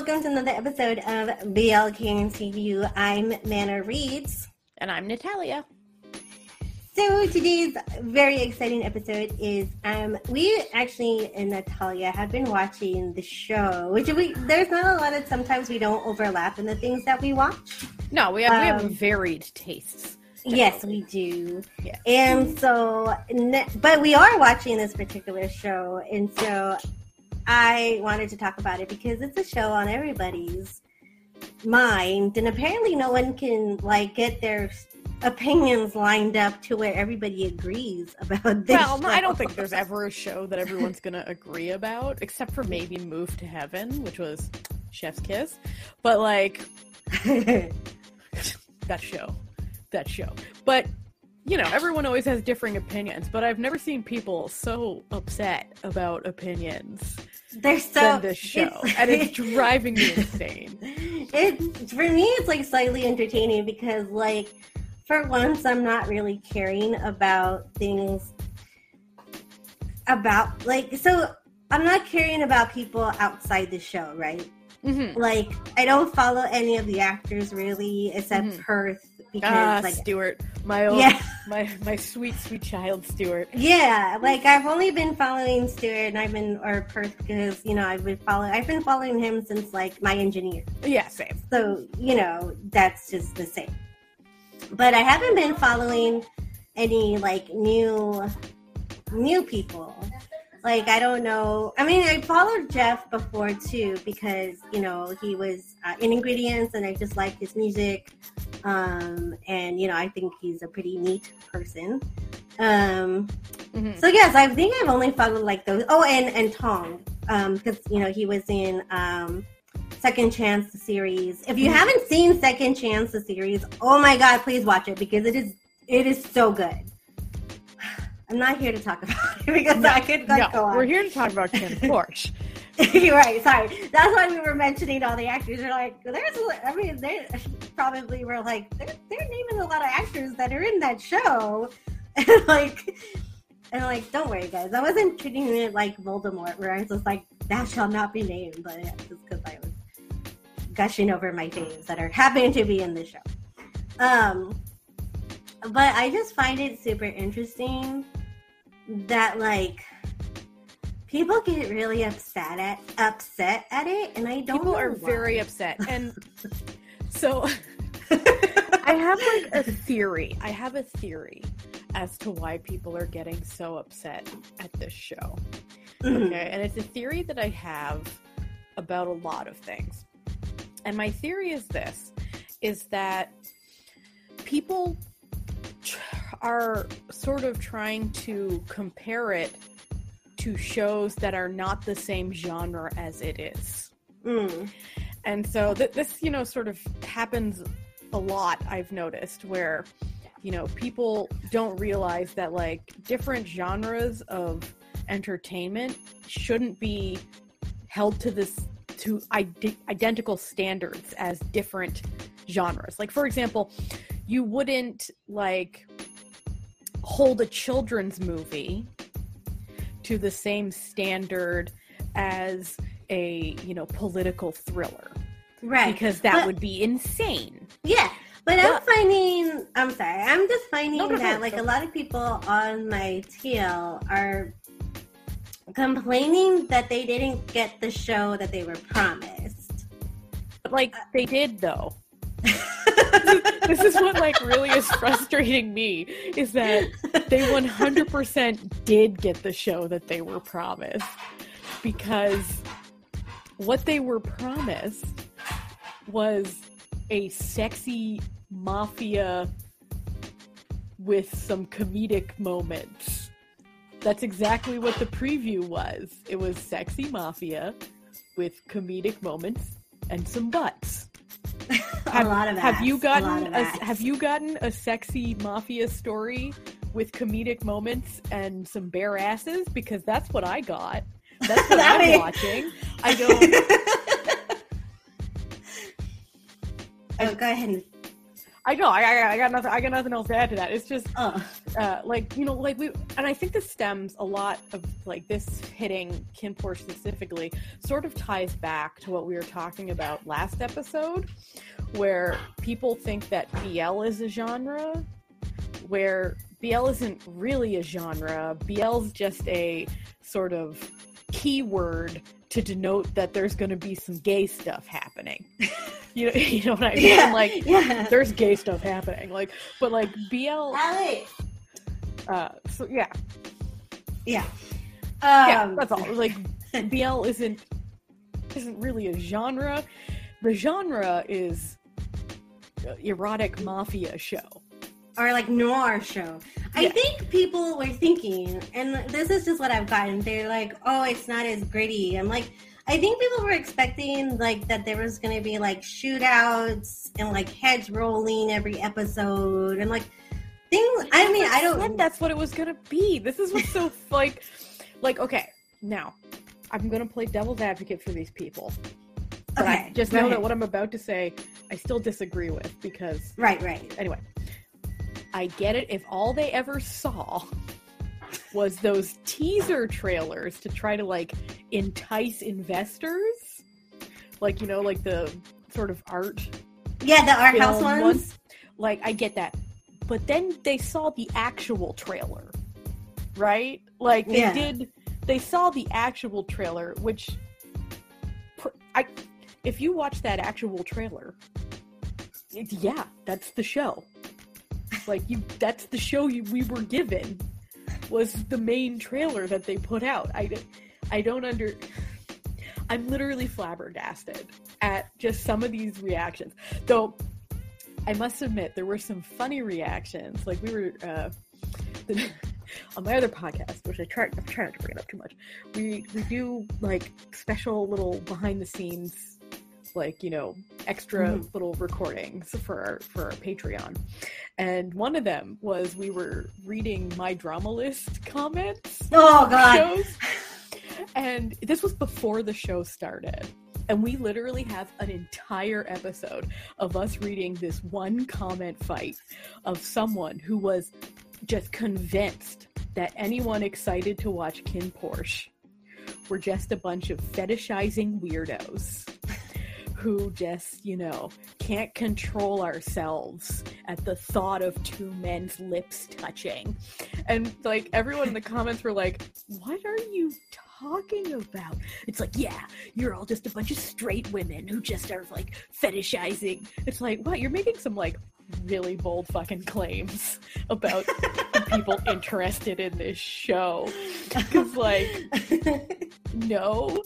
welcome to another episode of BL Can you. I'm Mana Reeds. And I'm Natalia. So today's very exciting episode is um we actually and Natalia have been watching the show, which we there's not a lot of sometimes we don't overlap in the things that we watch. No, we have um, we have um, varied tastes. Yes, we do. Yeah. And so, but we are watching this particular show, and so I wanted to talk about it because it's a show on everybody's mind, and apparently no one can like get their opinions lined up to where everybody agrees about this. Well, show. I don't think there's ever a show that everyone's going to agree about, except for maybe Move to Heaven, which was Chef's Kiss. But like that show, that show. But you know, everyone always has differing opinions, but I've never seen people so upset about opinions. They're so this show, and it's driving me insane. It for me, it's like slightly entertaining because, like, for once, I'm not really caring about things about like so. I'm not caring about people outside the show, right? Mm-hmm. Like, I don't follow any of the actors really, except mm-hmm. Perth because ah, like Stuart, my old, yeah. my my sweet sweet child Stuart. Yeah, like I've only been following Stuart, and I've been or Perth because you know I've been following I've been following him since like my engineer. Yeah, same. So you know that's just the same. But I haven't been following any like new new people. Like I don't know. I mean, I followed Jeff before too because you know he was uh, in ingredients, and I just like his music. Um, and you know, I think he's a pretty neat person. Um, mm-hmm. So yes, I think I've only followed like those. Oh, and and Tong, um, because um, you know he was in um, Second Chance the series. If you mm-hmm. haven't seen Second Chance the series, oh my god, please watch it because it is it is so good. I'm not here to talk about it because no, I could no, go on. We're here to talk about Kin Porsche. You're right. Sorry. That's why we were mentioning all the actors. They're like, there's, I mean, they probably were like, they're, they're naming a lot of actors that are in that show. And like, and like, don't worry, guys. I wasn't treating it like Voldemort, where I was just like, that shall not be named. But just because I was gushing over my faves that are happening to be in the show. Um, but I just find it super interesting that like people get really upset at upset at it, and I don't. People are why. very upset, and so I have like a theory. I have a theory as to why people are getting so upset at this show. Mm-hmm. Okay, and it's a theory that I have about a lot of things. And my theory is this is that people are sort of trying to compare it to shows that are not the same genre as it is. Mm. And so th- this, you know, sort of happens a lot, I've noticed, where, you know, people don't realize that like different genres of entertainment shouldn't be held to this to ide- identical standards as different genres. Like for example, you wouldn't like hold a children's movie to the same standard as a you know political thriller. Right. Because that but, would be insane. Yeah. But, i'm finding i'm sorry i'm just finding no, that like a lot of people on my tail are complaining that they didn't get the show that they were promised. But like uh, they did though this is what like really is frustrating me is that they 100% did get the show that they were promised because what they were promised was a sexy mafia with some comedic moments. That's exactly what the preview was. It was sexy mafia with comedic moments and some butts have, a lot of have you gotten a, a have you gotten a sexy mafia story with comedic moments and some bare asses? Because that's what I got. That's what I'm watching. I don't. oh, go ahead. I know. I, I, got nothing. I got nothing else to add to that. It's just Oh, uh, like you know, like we, and I think this stems a lot of like this hitting Kinpor specifically, sort of ties back to what we were talking about last episode, where people think that BL is a genre, where BL isn't really a genre. BL's just a sort of keyword to denote that there's going to be some gay stuff happening. you know, you know what I mean? yeah, Like yeah. there's gay stuff happening. Like, but like BL, Alex. uh, so yeah, Yeah. yeah, Um, that's all. Like BL isn't isn't really a genre. The genre is uh, erotic mafia show. Or like noir show. I think people were thinking, and this is just what I've gotten. They're like, "Oh, it's not as gritty." I'm like, I think people were expecting like that there was going to be like shootouts and like heads rolling every episode and like things. I mean, I don't. that's what it was gonna be. This is what's so like, like okay. Now, I'm gonna play devil's advocate for these people, but I Okay, just go know ahead. that what I'm about to say, I still disagree with because Right, right. anyway, I get it. If all they ever saw was those teaser trailers to try to like entice investors, like you know, like the sort of art Yeah, the art house ones. like I get that. But then they saw the actual trailer. Right? Like they Yeah. did they saw the actual trailer which I if you watch that actual trailer yeah, that's the show. Like you that's the show you, we were given was the main trailer that they put out. I I don't under I'm literally flabbergasted at just some of these reactions. Though I must admit there were some funny reactions. Like we were uh, the, on my other podcast, which I try I'm trying not to bring it up too much. We we do like special little behind the scenes, like you know, extra Mhm. little recordings for our for our Patreon. And one of them was we were reading MyDramaList comments Oh God. shows. And this was before the show started. And we literally have an entire episode of us reading this one comment fight of someone who was just convinced that anyone excited to watch Kin Porsche were just a bunch of fetishizing weirdos who just, you know, can't control ourselves at the thought of two men's lips touching. And like everyone in the comments were like, "What are you talking about?" It's like, "Yeah, you're all just a bunch of straight women who just are like fetishizing." It's like, "What? You're making some like really bold fucking claims about the people interested in this show." Cuz like, no.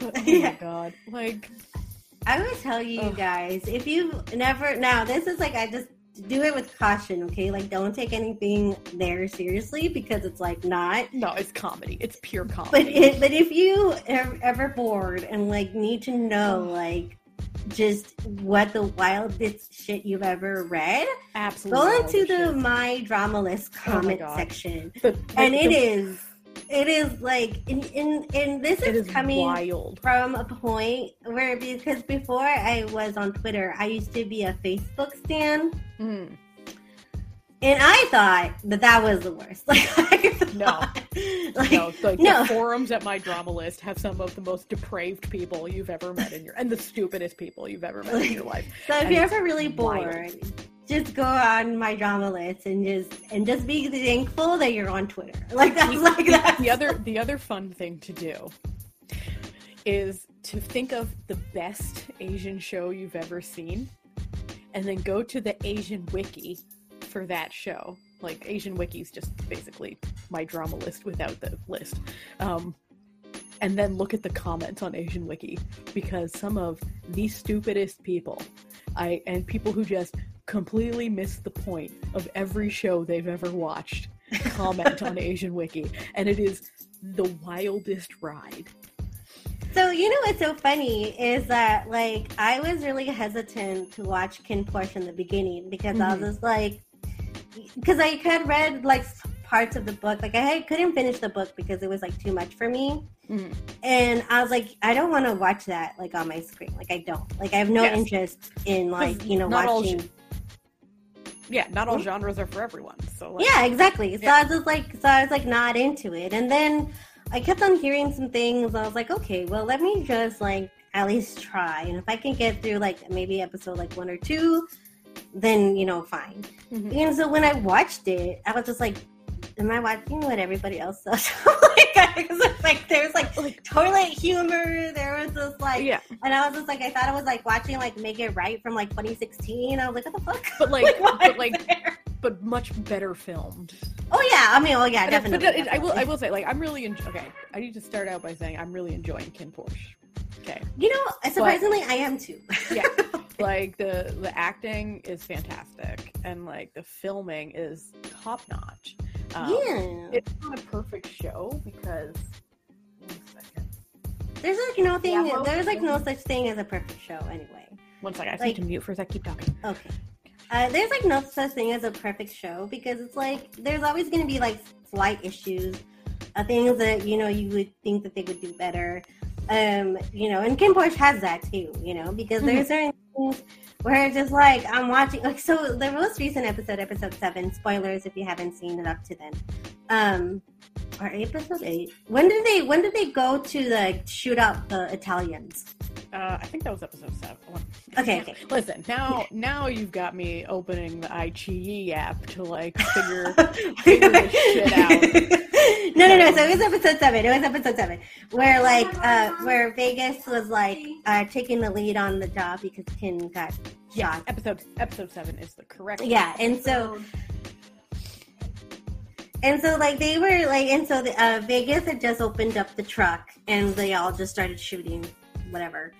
But, oh Yeah. my god. Like I would tell you Ugh. guys if you've never now this is like I just do it with caution, okay? Like don't take anything there seriously because it's like not. no, it's comedy. It's pure But comedy. it, but if you are ever bored and like need to know like just what the wildest shit you've ever read, Absolutely. go into the shit. my drama list Oh comment God. section, The- the- and it the- is it is like and and, and this is is coming wild. from a point where because before I was on Twitter, I used to be a Facebook stan, Mm. and I thought that that was the worst. Like, I No. like, No, like no. the forums at MyDramaList have some of the most depraved people you've ever met in your and the stupidest people you've ever met in your life. So if And you're ever really wild. Just go on MyDramaList and just and just be thankful that you're on Twitter. Like that's The- like the, that. the other the other fun thing to do is to think of the best Asian show you've ever seen and then go to the Asian wiki for that show. Like Asian wiki's just basically MyDramaList without the list. Um, and then look at the comments on Asian Wiki because some of the stupidest people, I and people who just completely miss the point of every show they've ever watched comment on Asian Wiki, and it is the wildest ride. So you know what's so funny is that like I was really hesitant to watch Kin Porsche in the beginning because I Mhm. was just like because I had read like parts of the book like I had, couldn't finish the book because it was like too much for me Mm. and I was like I don't want to watch that like on my screen like I don't like I have no Yes. interest in like you know all watching sh- yeah, not all genres are for everyone. So like, Yeah, exactly. So Yeah. I was just like, so I was like not into it, and then I kept on hearing some things. I was like, okay, well, let me just like at least try, and if I can get through like maybe episode like one or two, then you know, fine. Mhm. And so when I watched it, I was just like, am I watching what everybody else does? like, I was just like, there's like Like- toilet humor. There was this like, yeah, and I was just like, I thought I was like watching like Make It Right from like 2016. I was like, what the fuck? but like, what but like, there? but much better filmed. Oh yeah, I mean, oh yeah, But definitely. but it- I will. I will say, like, I'm really en- okay. I need to start out by saying I'm really enjoying Kin Porsche. Okay, You know, surprisingly, I am too. Yeah. like the the acting is fantastic, and like the filming is top notch. Um, yeah. it's not a perfect show because. There's like no thing. Yeah, well- there's like no such thing as a perfect show anyway. One second. I just Like- need to mute for a sec. Keep talking. Okay. Uh, there's like no such thing as a perfect show because it's like there's always going to be like slight issues, uh, things that you know you would think that they would do better. Um, you know, and Kin Porsche has that too. You know, because there's certain things where just like I'm watching. Like so, the most recent episode, episode seven. Spoilers if you haven't seen it up to then. Um, or episode eight. When did they? When did they go to like shoot out the Italians? Uh, I think that was episode seven. Okay, okay. Listen, now now you've got me opening the iQIYI app to like figure Figure this shit out. no, no, no. So it was episode seven. It was episode seven, where like, uh, where Vegas was like uh, taking the lead on the job because Kin got Yeah, shot. episode episode seven is the correct. Yeah, and so, and so like they were like, and so the, uh, Vegas had just opened up the truck, and they all just started shooting, whatever.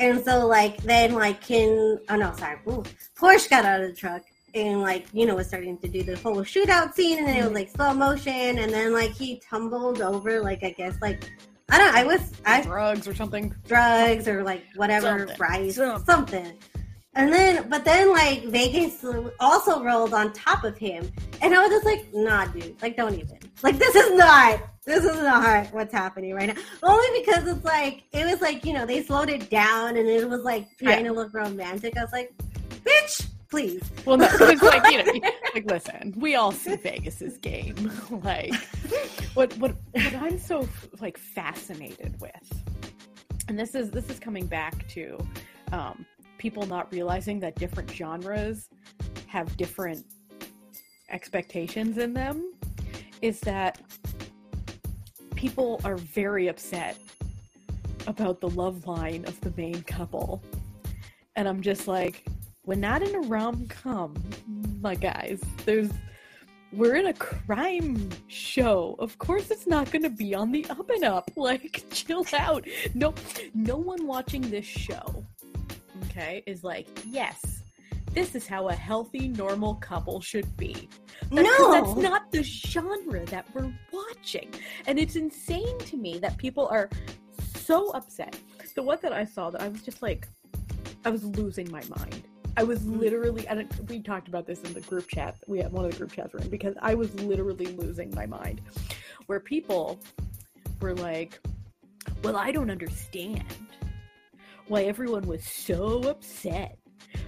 And so like then like Kin, oh no, sorry, ooh, Porsche got out of the truck. And like you know was starting to do the whole shootout scene, and then it was mm. like slow motion, and then like he tumbled over, like I guess like I don't, I was I drugs or something. drugs or like whatever Something. rice Something. something. and then but then like vegas also rolled on top of him and i was just like nah dude like don't even like this is not this is not what's happening right now only because it's like it was like you know they slowed it down and it was like trying to look romantic i was like bitch please Well, no, it's like you know, like listen, we all see Vegas's game. like, what what what I'm so like fascinated with, and this is this is coming back to um, people not realizing that different genres have different expectations in them. Is that people are very upset about the love line of the main couple, and I'm just like we're not in a rom com, my guys. There's we're in a crime show. Of course it's not gonna be on the up and up. Like, chill out. No no one watching this show, okay, is like, yes, this is how a healthy, normal couple should be. 'Cause no that's not the genre that we're watching. And it's insane to me that people are so upset. The one that I saw that I was just like, I was losing my mind. I was mm. literally, and we talked about this in the group chat. We had one of the group chats we're in because I was literally losing my mind. Where people were like, well, I don't understand why everyone was so upset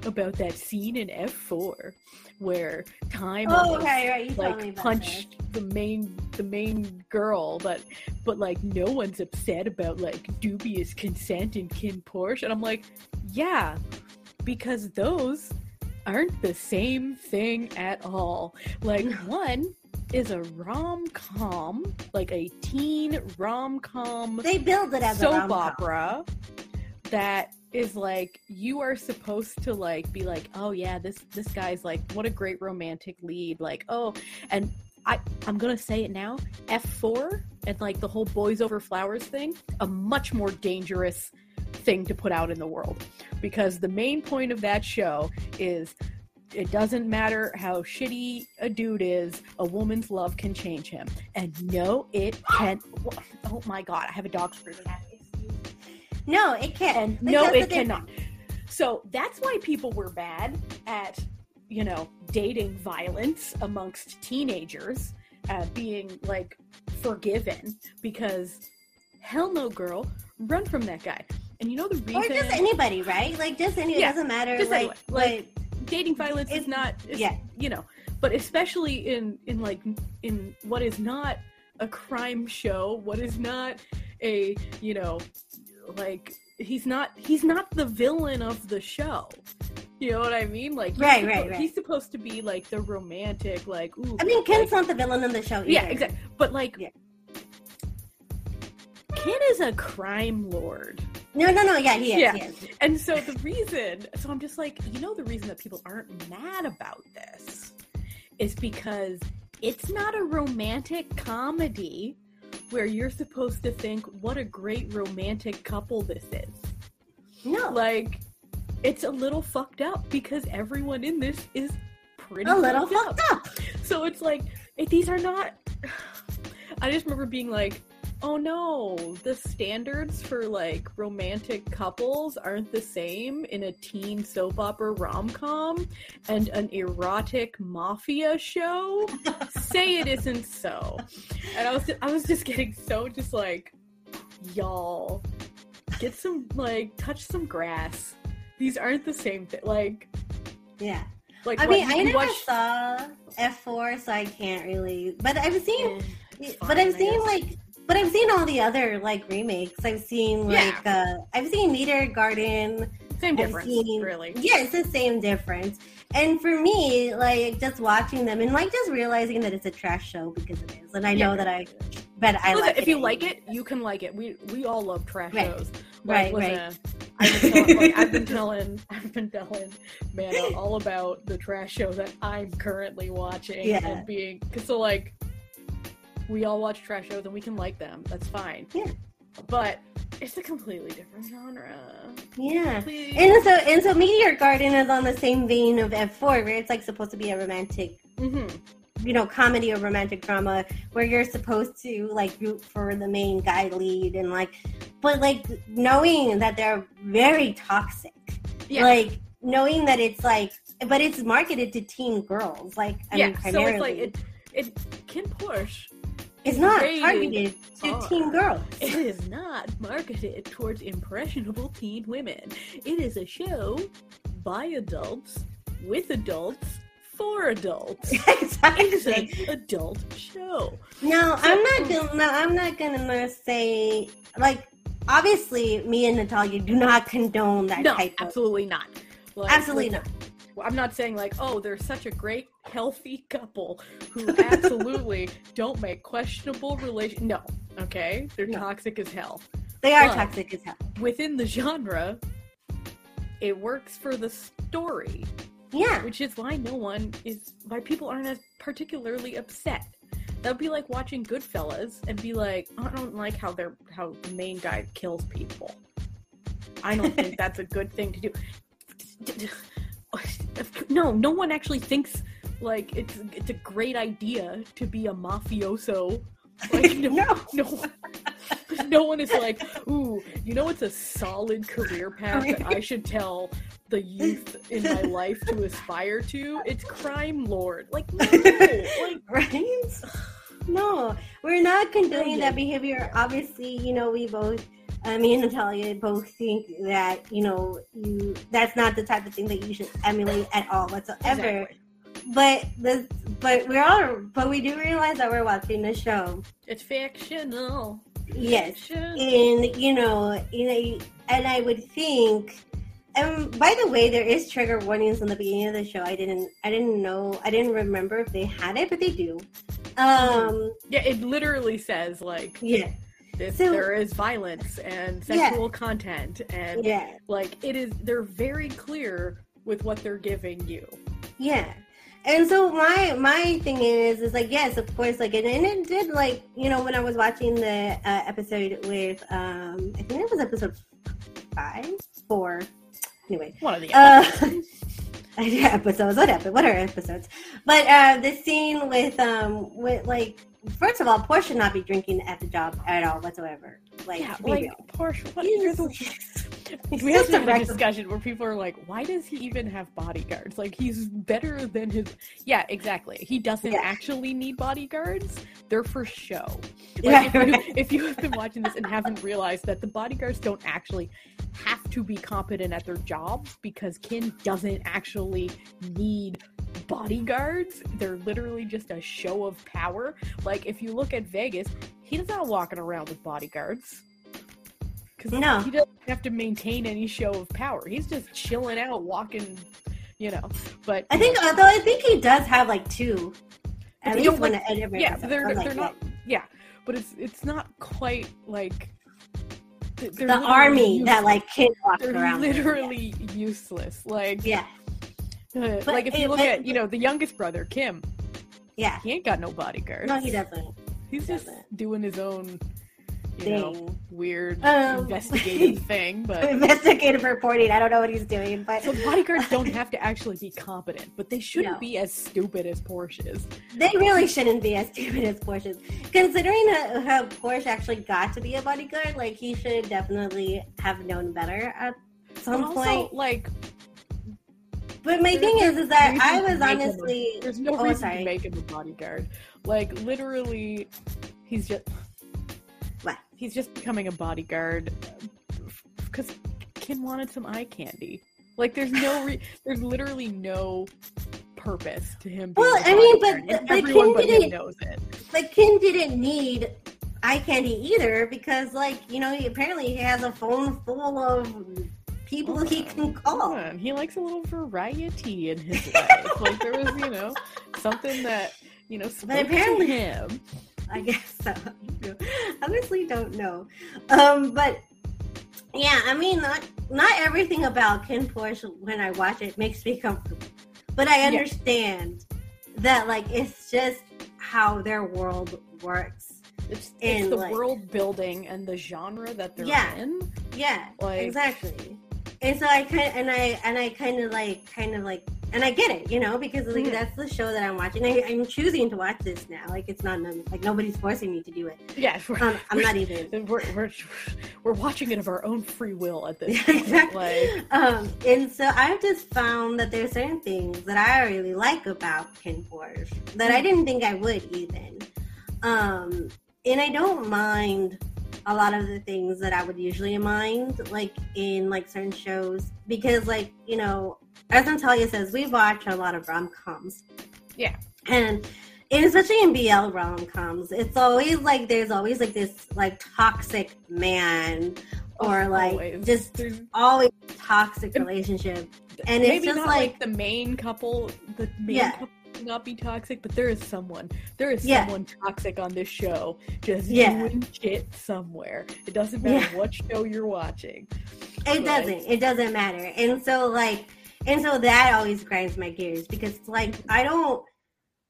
about that scene in F4 where time oh almost, okay right like punched the main the main girl but but like no one's upset about like dubious consent in kin porsche and i'm like yeah because those aren't the same thing at all like one is a rom-com like a teen rom-com they build it as a soap rom-com. opera that is like you are supposed to like be like oh yeah this this guy's like what a great romantic lead like oh and i i'm gonna say it now f4 and like the whole boys over flowers thing a much more dangerous thing to put out in the world because the main point of that show is it doesn't matter how shitty a dude is, a woman's love can change him. And no, it can. Oh my god, I have a dog screaming at me. No it can't no, it cannot. So that's why people were bad at, you know, dating violence amongst teenagers, uh, being like forgiven because hell no, girl, run from that guy. And you know the or reason? just anybody, right? Like just any. It Yeah, doesn't matter. just like, anyone. Like, dating violence is not yeah. you know but especially in in like in what is not a crime show what is not a you know like he's not he's not the villain of the show you know what i mean like he's Right, suppo- right, right. he's supposed to be like the romantic like ooh I mean, Kin's like- not the villain in the show. Either. yeah exactly but like Yeah. Kin is a crime lord No, no, no. Yeah, he is. Yeah. He is. and so the reason, so I'm just like, you know, the reason that people aren't mad about this is because it's not a romantic comedy where you're supposed to think, what a great romantic couple this is. No, Like, it's a little fucked up because everyone in this is pretty a little fucked fucked up. so it's like these are not. I just remember being like, "Oh no, the standards for like romantic couples aren't the same in a teen soap opera rom com and an erotic mafia show. Say it isn't so." And I was I was just getting so just like, y'all, get some like touch some grass. These aren't the same thing. Like, Yeah. like I what, mean, I never watch- saw F four, so I can't really. But I've seen, but fine, I've I seen like, but I've seen all the other like remakes. I've seen Yeah. like, uh I've seen Meteor Garden. Same difference, seen- really. Yeah, it's the same difference. And for me, like just watching them and like just realizing that it's a trash show because it is, and I know Yeah. that I, but I Listen, like if it you anyway. like it, you can like it. We we all love trash Right. shows. Right, listen, right. I've been, telling, like, I've been telling, I've been telling Mana all about the trash show that I'm currently watching Yeah. and being, so like, we all watch trash shows and we can like them. That's fine. Yeah. But it's a completely different genre. Yeah. Please. And so and so Meteor Garden is on the same vein of F four, where it's like supposed to be a romantic hmm you know, comedy or romantic drama where you're supposed to like root for the main guy lead and like, but like knowing that they're very toxic, Yeah. like knowing that it's like, but it's marketed to teen girls, like I yeah. mean, So primarily. it's like it. It Kin Porsche. It's not targeted to R. teen girls. It is not marketed towards impressionable teen women. It is a show by adults with adults for adults. exactly. It's an adult show. No, I'm not gonna. No, I'm not gonna say like. Obviously, me and Natalia do not condone that No, type of. absolutely not. Like, Absolutely listen, I'm not saying like, oh, they're such a great, healthy couple who absolutely don't make questionable relation. No, okay, they're No. toxic as hell. They are but- toxic as hell. Within the genre, it works for the story. Yeah. which is why no one is why people aren't as particularly upset. That'd be like watching Goodfellas and be like, I don't like how they're how the main guy kills people. I don't think that's a good thing to do. No, no one actually thinks like it's it's a great idea to be a mafioso. Like no, No. no, one- no one is like, ooh, you know, it's a solid career path that I should tell the youth in my life to aspire to. It's crime lord. Like no, like right? No, we're not condoning that behavior. Obviously, you know, we both, uh, me and Natalia, both think that you know, you that's not the type of thing that you should emulate at all whatsoever. exactly. But this, but we're all, but we do realize that we're watching the show. It's fictional. Yes, and you know, you know, and I would think. Um. By the way, there is trigger warnings in the beginning of the show. I didn't. I didn't know. I didn't remember if they had it, but they do. Um. Yeah, it literally says like Yeah. So- there is violence and Yeah. sexual content and Yeah. like it is they're very clear with what they're giving you. Yeah. And so my my thing is is like yes of course like and, and it did like you know when I was watching the uh, episode with um I think it was episode five four anyway One of the uh yeah, episodes what whatever what are episodes but uh the scene with um with like first of all Porsche should not be drinking at the job at all whatsoever like yeah, like real. Porsche. What, the He's we have to a have a discussion where people are like, why does he even have bodyguards? Like he's better than his Yeah, exactly. He doesn't Yeah. actually need bodyguards. They're for show. Like Yeah, if, you, if you have been watching this and haven't realized that the bodyguards don't actually have to be competent at their jobs because Kin doesn't actually need bodyguards. They're literally just a show of power. Like if you look at Vegas, he's not walking around with bodyguards. Because No. he doesn't have to maintain any show of power. He's just chilling out, walking, you know. But I think, although I think he does have like two. At least don't, one like- at every yeah, they're like, they're not. Yeah, but it's it's not quite like the army that useless. like kid walks they're around. with, literally useless. Like Yeah, But like if you look at you know the youngest brother Kim, yeah. he ain't got no bodyguards. No, he doesn't. He's just doesn't. doing his own you know weird Um, investigative thing, but. Investigative reporting. I don't know what he's doing, but So bodyguards don't have to actually be competent, but they shouldn't No. be as stupid as Porsche's. they really shouldn't be as stupid as Porsche's. Considering how, how Porsche actually got to be a bodyguard, like he should definitely have known better at some But point. like, But my There's thing is, is that I was a- honestly, there's no Oh, reason sorry. to make him a bodyguard. Like, literally, he's just What? he's just becoming a bodyguard because Kin wanted some eye candy. Like, there's no re- there's literally no purpose to him. Being Well, a I mean, but the- and the but didn't- knows it. like Kin didn't need eye candy either because, like, you know, he, apparently he has a phone full of people he can call. Yeah, and he likes a little variety in his life. like there was, you know, something that you know spoke apparently- to him. I guess so. Honestly, don't know. Um, but yeah, I mean, not not everything about Kin Porsche when I watch it makes me comfortable, but I Yeah. understand that like it's just how their world works. It's, it's the like- world building and the genre that they're Yeah. in. Yeah, Like- exactly. And so I kind and I and I kind of like kind of like and I get it, you know, because like Mhm. that's the show that I'm watching. I, I'm choosing to watch this now. Like it's not like nobody's forcing me to do it. Yeah, we're, Um, I'm not even. We're, we're we're watching it of our own free will at this point. exactly. Like, um, and so I've just found that there's certain things that I really like about Kin Porsche that I didn't think I would even. Um, and I don't mind a lot of the things that I would usually mind, like in like certain shows, because like you know, as Natalia says, we watch a lot of rom coms. Yeah. and. Especially in BL rom coms, it's always like there's always like this like toxic man or like always. just There's- always toxic relationship. And it's maybe just not like- the main couple. The main Yeah. couple not be toxic, but there is someone. There is Yeah. someone toxic on this show, just Yeah. doing shit somewhere. It doesn't matter Yeah. what show you're watching. It Right. doesn't. It doesn't matter. And so like and so that always grinds my gears because like I don't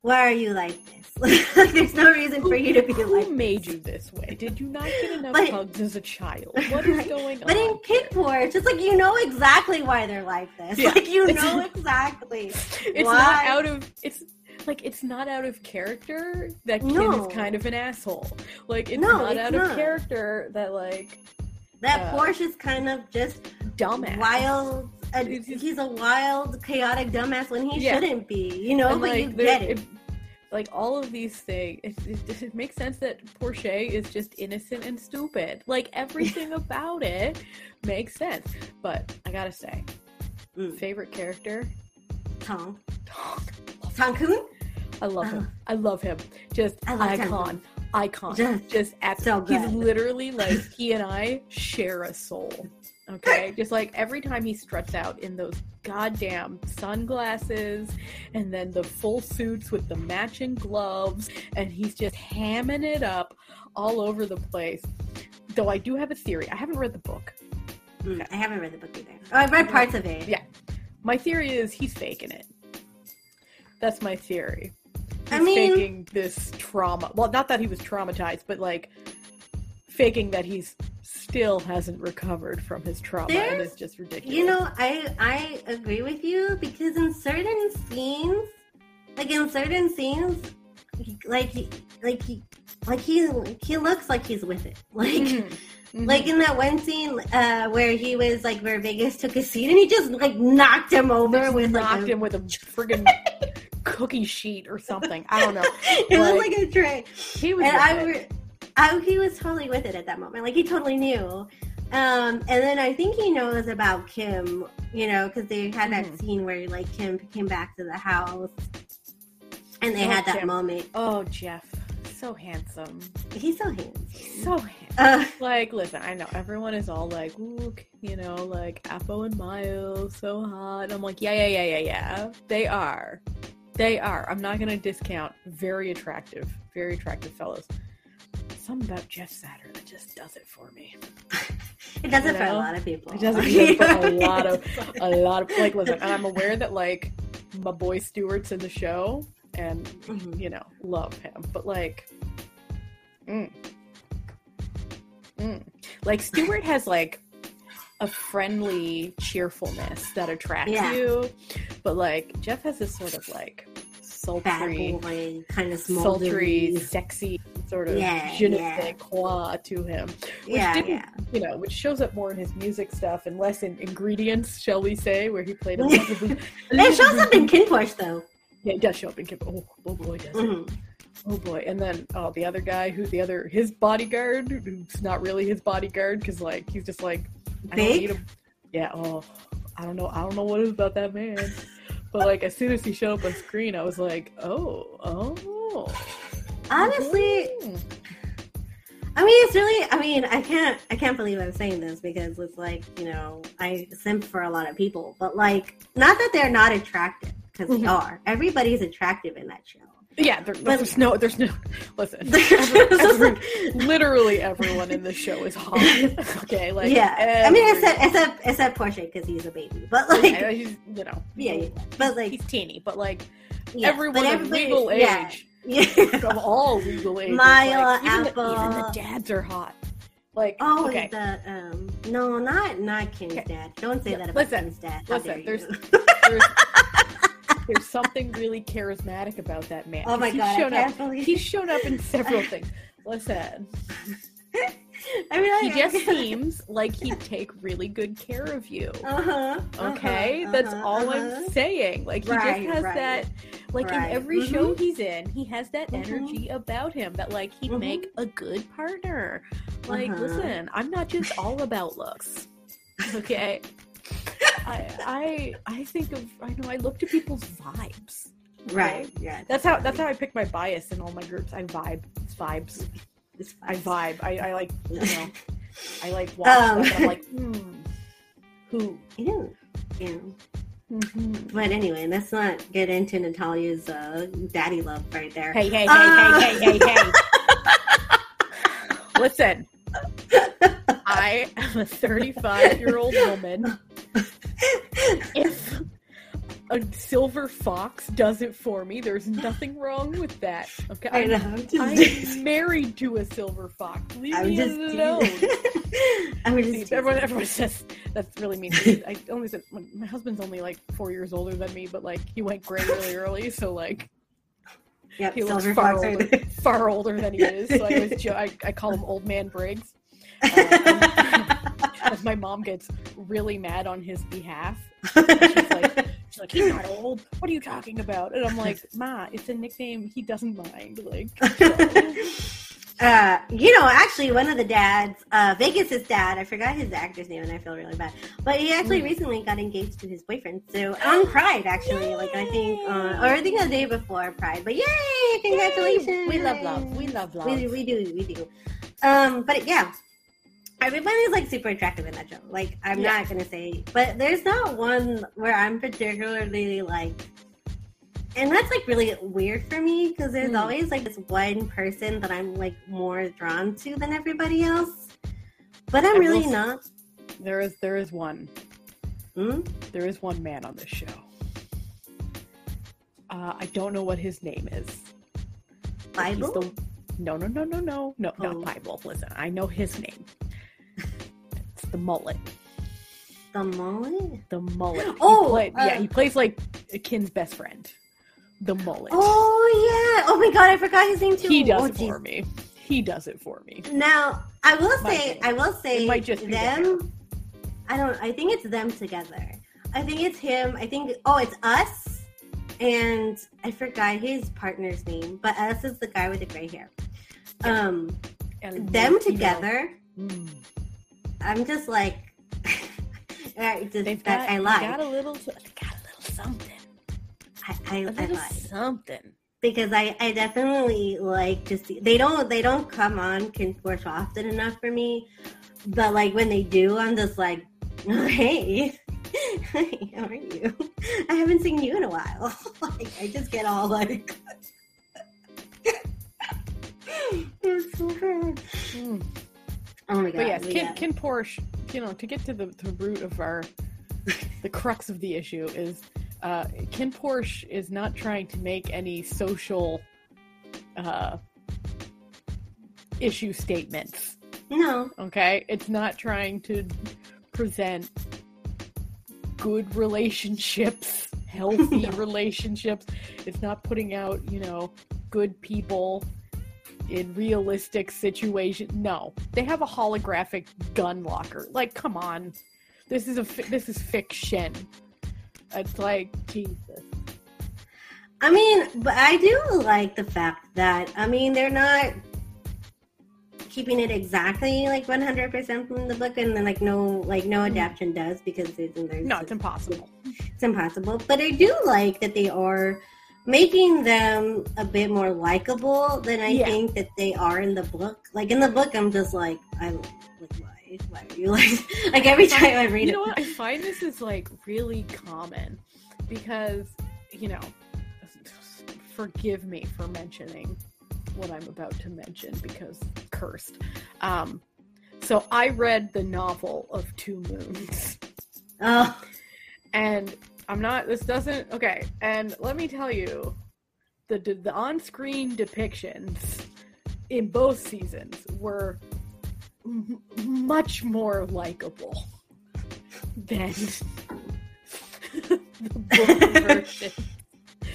why are you like this? like there's no reason for you to be Who like Who made you this way? Did you not get enough But- hugs as a child? What is going But in on? Porch, it's like you know exactly why they're like this. Yeah. Like you It's- know exactly. it's why? not out of it's like it's not out of character that Kim No. is kind of an asshole. Like it's No, not it's out not. of character that like That Uh, Porsche is kind of just dumbass. wild. A, he's a wild, chaotic dumbass when he Yeah. shouldn't be. You know, And, but like, you get it. like all of these things, it, it, it makes sense that Porsche is just innocent and stupid. Like everything about it makes sense. But I gotta say, Mm. favorite character, Tong. Tong. Tankhun? I love him. I love him. Just icon, icon. Just Just so he's literally like he and I share a soul. Okay, just like every time he struts out in those goddamn sunglasses and then the full suits with the matching gloves, and he's just hamming it up all over the place. Though I do have a theory. I haven't read the book. Mm, I haven't read the book either. Oh, I've read parts of it. Yeah. My theory is he's faking it. That's my theory. He's I mean- faking this trauma. Well, not that he was traumatized, but like faking that he's still hasn't recovered from his trauma, and it's just ridiculous. You know, I I agree with you because in certain scenes, like in certain scenes, like he, like he, like he, he looks like he's with it. Like, Mhm. Mhm. like in that one scene uh, where he was like where Vegas took a seat and he just like knocked him over with like knocked a, him with a friggin' cookie sheet or something. I don't know. it was like- like a tray. He was. and I, it. I he was totally with it at that moment. Like he totally knew. Um, and then I think he knows about Kim, you know, because they had that Mhm. scene where like Kim came back to the house, and they Oh, had that Kim. moment. Oh, Jeff, so handsome, He's so handsome. He's so handsome. Uh, Like, listen, I know everyone is all like, ooh, you know, like Apo and Miles, so hot. And I'm like, yeah, yeah, yeah, yeah, yeah. They are. They are. I'm not gonna discount very attractive, very attractive fellows. Something about Jeff Satur that just does it for me. it does it You for a lot of people. It does it for a lot of a lot of like listen, and I'm aware that like my boy Stewart's in the show and Mhm. you know, love him. But like mm, mm. like Stewart has like a friendly cheerfulness that attracts Yeah. you. But like Jeff has this sort of like sultry kind of sultry, sexy sort of Yeah, je ne yeah. sais quoi to him which Yeah, didn't, yeah. you know, which shows up more in his music stuff and less in ingredients, shall we say, where he played a little. It shows up in Kin Porsche though. Yeah, it does show up in Kip. Oh, oh boy, does it. Mhm. Oh boy. And then, oh, the other guy who, the other, his bodyguard, who's not really his bodyguard, because, like, he's just like, I don't need him. Yeah, oh, I don't know. I don't know what it is about that man. But, like, as soon as he showed up on screen, I was like, oh, oh. Honestly, Mhm. I mean, it's really. I mean, I can't. I can't believe I'm saying this because it's like you know I simp for a lot of people, but like not that they're not attractive because Mhm. they are. Everybody's attractive in that show. Yeah, there, But- there's no, there's no, listen, every- every- literally everyone in the show is hot. Okay, like yeah, I mean, except except except Porsche because he's a baby, but like yeah, yeah, he's, you know, yeah, but like he's teeny, but like yeah, everyone but of legal age, Yeah. Of all legal ages, Maya, like, even, the, even the dads are hot. Like, Oh, okay, the um, no, not not Kim's Okay. dad. Don't say Yeah, that about listen, Kim's dad. How listen, there's- there's, there's something really charismatic about that man. oh my he's god, I shown can't up. believe He's shown up in several things. Listen, I mean, he like, just seems like he'd take really good care of you. Uh huh. Okay, that's all I'm saying. Like he Right, just has right. that. Like Right. in every Mhm. show he's in, he has that Mhm. energy about him that like he'd Mhm. make a good partner. Like, Uh-huh. listen, I'm not just all about looks. Okay. I I I think of I know I look to people's vibes. Right. Yeah. That's how that's how I pick my bias in all my groups. I vibe. It's vibes. It's I vibe. I, I like you know I like watch Um. I'm like, hmm. Who? Yeah. Yeah. Mhm. But anyway, let's not get into Natalia's uh, daddy love right there. Hey, hey, hey, Uh. hey, hey, hey, hey. Listen, I am a 35 year old woman. If a silver fox does it for me, there's nothing wrong with that. Okay, I know. I'm, I'm just, I'm married to a silver fox. Leave I'm me just alone. I'm just See, everyone, everyone says that's really mean. I only said my, my husband's only like four years older than me, but like he went gray really early, so like Yep, he looks far older, far older than he is. So I always jo- I, I call him Old Man Briggs. Um, there. My mom gets really mad on his behalf, she's like, like, he's not old. What are you talking about? And I'm like, Ma, it's a nickname. He doesn't mind. Like, uh, you know, actually, one of the dads, uh, Vegas's dad, I forgot his actor's name, and I feel really bad. But he actually Mm. recently got engaged to his boyfriend. So on Pride, actually, like I think, uh, or I think the day before Pride. But yay! Congratulations! we love love. We love love. We, we do, we do. Um, but yeah, everybody's like super attractive in that show. Like, I'm Yeah. not gonna say, but there's not one where I'm particularly like, and that's like really weird for me because there's Mm. always like this one person that I'm like more drawn to than everybody else. But I'm I really will- not. There is there is one. Hmm? There is one man on this show. Uh, I don't know what his name is. Bible? the- no, no, no, no, no, no, Oh. not Bible. Listen, I know his name. The mullet. The mullet? The mullet. He Oh, play- uh, yeah, he plays like Kin's best friend. The mullet. Oh yeah! Oh my god, I forgot his name too. he does oh, it for me. He does it for me. Now, I will say. I will say, It might just them. I don't. I think it's them together. I think it's him. I think. Oh, it's us, and I forgot his partner's name, but us is the guy with the gray hair. Um, And them you know, together. mm, I'm just like, I just got, I lied. got a little, got a little something, I, I, a I little lied something. because I, I definitely like to see. They don't they don't come on Kin Porsche often enough for me, but like when they do, I'm just like, oh, hey. Hey, how are you? I haven't seen you in a while. like I just get all like it's so good. Mm. Oh my god. But yes, Kin, yeah. Kin Porsche, you know, to get to the, the root of our, the crux of the issue is, uh, Kin Porsche is not trying to make any social, uh, issue statements. No. Okay, it's not trying to present good relationships, healthy No. relationships. It's not putting out, you know, good people in realistic situations. No, they have a holographic gun locker. Like, come on, this is a fi- this is fiction. It's like Jesus. I mean, but I do like the fact that I mean they're not keeping it exactly like 100% from the book and then like no like no adaptation does because it's, there's, Mm-hmm. No, it's impossible. it's impossible but i do like that they are making them a bit more likable than i Yeah. think that they are in the book like in the book i'm just like i like why why are you like like every time i read you it you know what? I find this is like really common because, you know, forgive me for mentioning what I'm about to mention because cursed. Um, so I read the novel of Two Moons, oh and I'm not. This doesn't. Okay, and let me tell you, the the, the on-screen depictions in both seasons were m- much more likable than the book version.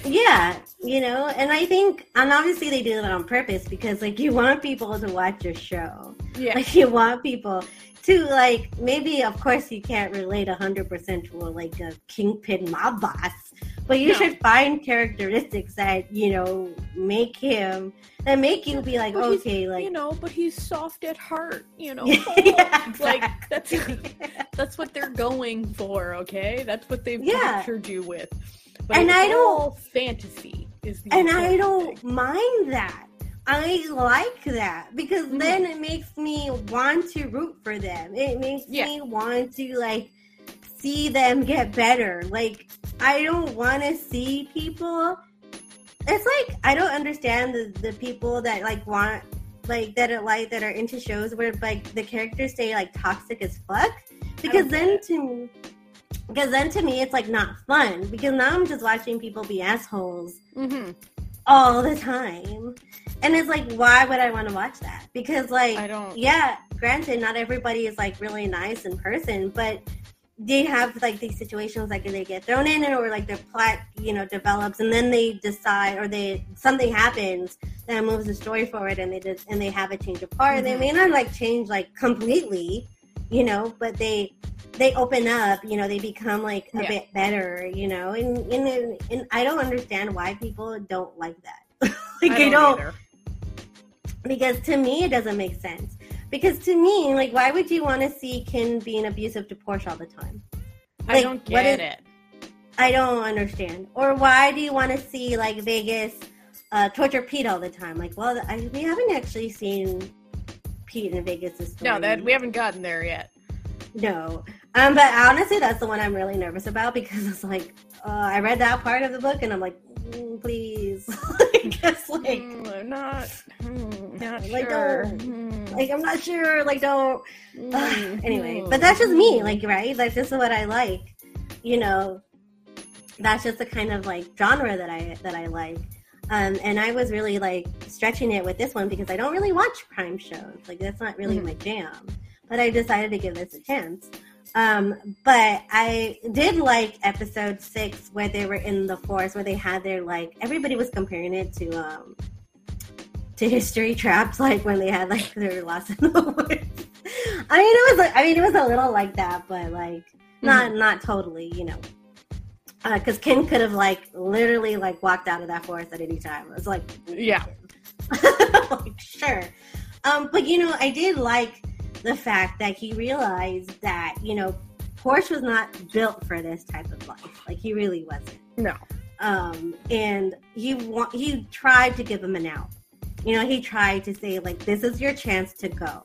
yeah you know and i think and obviously they do that on purpose because like you want people to watch your show Yeah, like you want people to like maybe of course you can't relate 100% to a, like a kingpin mob boss but you No. should find characteristics that you know make him that make you be like But okay like you know, but he's soft at heart. You know, Yeah, like that's exactly. that's what they're going for. Okay, that's what they've Yeah. captured you with. But And I don't- fantasy. Is the and I don't thing. mind that. I like that because Mhm. then it makes me want to root for them. It makes Yeah. me want to like see them get better. Like I don't want to see people. It's like I don't understand the, the people that like want like that are like that are into shows where like the characters stay like toxic as fuck because then to because then to me it's like not fun because now I'm just watching people be assholes Mhm. all the time. And it's like, why would I want to watch that? Because, like, I don't. yeah, granted, not everybody is like really nice in person, but they have like these situations like they get thrown in and or like their plot, you know, develops and then they decide or they something happens that moves the story forward and they just and they have a change of heart. Mhm. They may not like change like completely, you know, but they they open up, you know, they become like a Yeah. bit better, you know, and, and and I don't understand why people don't like that. like I they don't don't either. Because to me it doesn't make sense. Because to me, like, why would you want to see Kin being abusive to Porsche all the time? I don't get is- it. I don't understand. Or why do you want to see like Vegas uh, torture Pete all the time? Like, well, I, we haven't actually seen Pete in Vegas' story. No, that we haven't gotten there yet. No. Um, but honestly, that's the one I'm really nervous about because it's like uh, I read that part of the book and I'm like, mm, please, just like, Mm, I'm not. mm, not Like, sure. don't- Mm, like I'm not sure. Like, don't. mm, anyway, mm, but that's just me, mm. like, right? That's just what I like. You know, that's just the kind of like genre that I that I like. Um, and I was really like stretching it with this one because I don't really watch crime shows. Like that's not really Mhm. my jam. But I decided to give this a chance. Um, but I did like episode six where they were in the forest where they had their like everybody was comparing it to um to history traps like when they had like their lost in the woods. I mean it was like I mean it was a little like that, but like not not totally, you know. Because Kin could have like literally like walked out of that forest at any time. It was like Yeah. like, sure. Um, but you know, I did like the fact that he realized that you know Porsche was not built for this type of life. Like he really wasn't. No. Um, and he wa- he tried to give him an out. You know, he tried to say like, "This is your chance to go."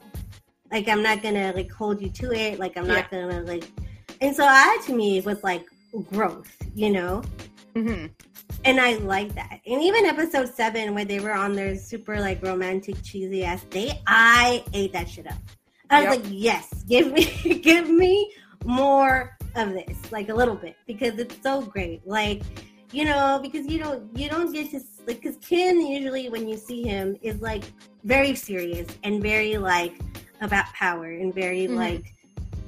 Like I'm not gonna like hold you to it. Like I'm not gonna like. And so that to me was like growth. You know. hmm And I like that. And even episode seven, where they were on their super like romantic cheesy ass date, I ate that shit up. I was Yep. like, yes, give me, give me more of this, like a little bit, because it's so great. Like, you know, because you don't, you don't get to like, because Kin usually when you see him is like very serious and very like about power and very Mhm. like,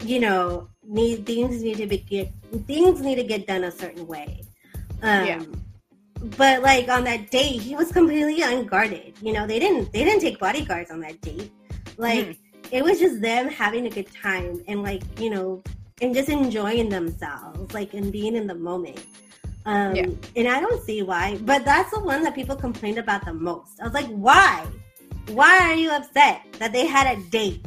you know, need things need to be get things need to get done a certain way. Um, Yeah. but like on that date he was completely unguarded you know they didn't they didn't take bodyguards on that date like Mhm. It was just them having a good time and like you know and just enjoying themselves like and being in the moment um Yeah. and i don't see why but that's the one that people complained about the most i was like why why are you upset that they had a date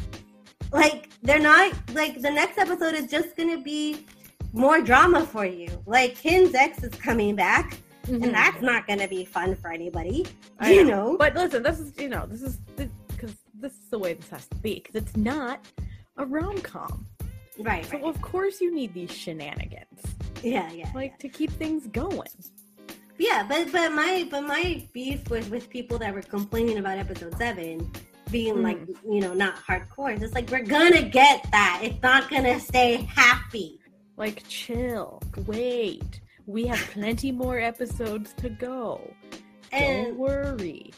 like they're not like the next episode is just gonna be more drama for you like Kin's ex is coming back Mhm. and that's not going to be fun for anybody. You know. But listen, this is you know this is this is the way this has to be because it's not a rom com. right? So right. of course you need these shenanigans yeah, yeah, like to keep things going. yeah. But but my but my beef was with people that were complaining about episode seven being like Mm. you know not hardcore. It's like we're gonna get that. It's not gonna stay happy. Like chill, wait. We have plenty more episodes to go. Don't worry.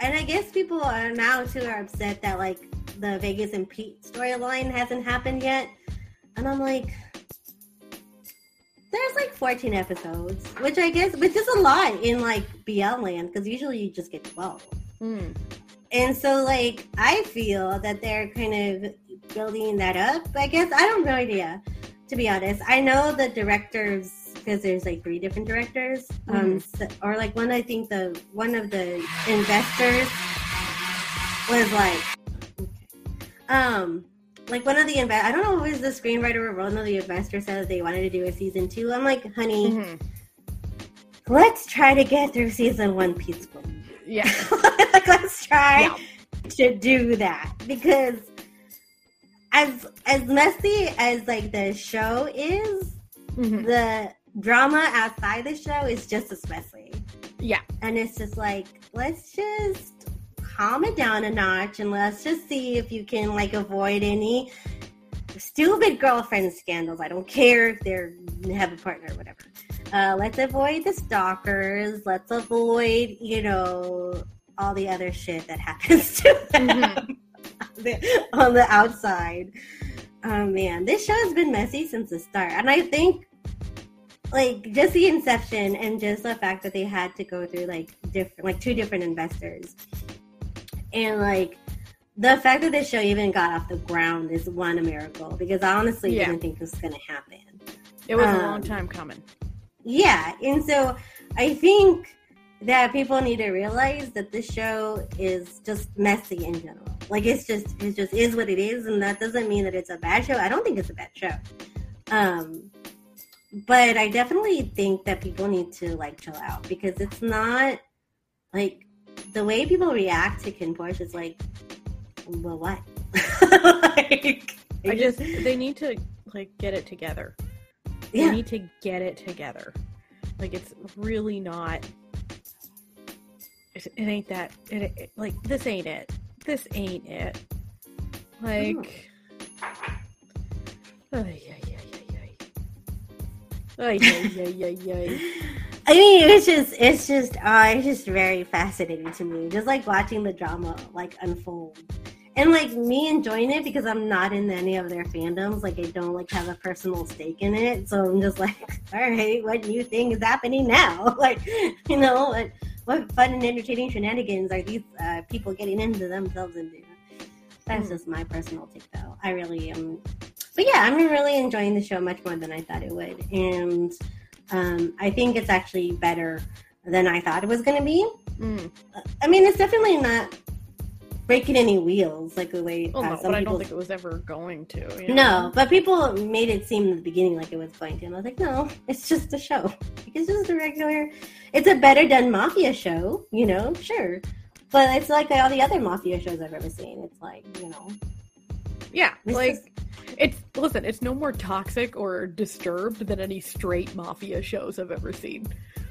And I guess people are now too are upset that like the Vegas and Pete storyline hasn't happened yet. And I'm like, there's like 14 episodes, which I guess, which is a lot in like BL land because usually you just get 12. Mm. And so, like, I feel that they're kind of building that up. I guess I don't have no idea, to be honest. I know the directors because there's like three different directors, um, so- or like one. I think the one of the investors was like, um, like one of the invest. I don't know if it was the screenwriter or one of the investors said that they wanted to do a season two. I'm like, honey, Mhm. let's try to get through season one peacefully. Yeah. like, let's try Yeah. to do that because as as messy as like the show is, Mhm. the drama outside the show is just as messy. Yeah. And it's just like, let's just calm it down a notch and let's just see if you can like avoid any stupid girlfriend scandals. I don't care if they're have a partner or whatever. Uh, let's avoid the stalkers. Let's avoid, you know, all the other shit that happens to them Mhm. on the outside. Oh man, this show has been messy since the start, and I think like just the inception and just the fact that they had to go through like different, like two different investors, and like the fact that this show even got off the ground is one a miracle because I honestly Yeah. didn't think this was gonna happen. It was a Um, long time coming. Yeah, and so I think that people need to realize that this show is just messy in general. Like it's just it just is what it is, and that doesn't mean that it's a bad show. I don't think it's a bad show. Um, but I definitely think that people need to like chill out because it's not like the way people react to Kin Porsche is like, well, what? like, I just they need to like get it together. They yeah, need to get it together. Like it's really not. It, it ain't that. It, it like this ain't it. This ain't it. Like. Mm. Ay, ay, ay. Ay, ay, ay, ay, ay. I mean, it's just, it's just, uh, it's just very fascinating to me. Just like watching the drama like unfold, and like me enjoying it because I'm not in any of their fandoms. Like I don't like have a personal stake in it, so I'm just like, all right, what new thing is happening now? Like, you know, what, what fun and entertaining shenanigans are these uh, people getting into themselves into? That's Mhm. just my personal take, though. I really am, but yeah, I'm really enjoying the show much more than I thought it would, and um, I think it's actually better than I thought it was going to be. Mm, I mean, it's definitely not breaking any wheels like the way Well, uh, no, some but I don't think it was ever going to. you no, but people made it seem in the beginning like it was going to. And I was like, no, it's just a show. It's just a regular. It's a better done mafia show, you know, sure. But it's like all the other mafia shows I've ever seen. It's like, you know, Yeah, like is- it's listen, it's no more toxic or disturbed than any straight mafia shows I've ever seen.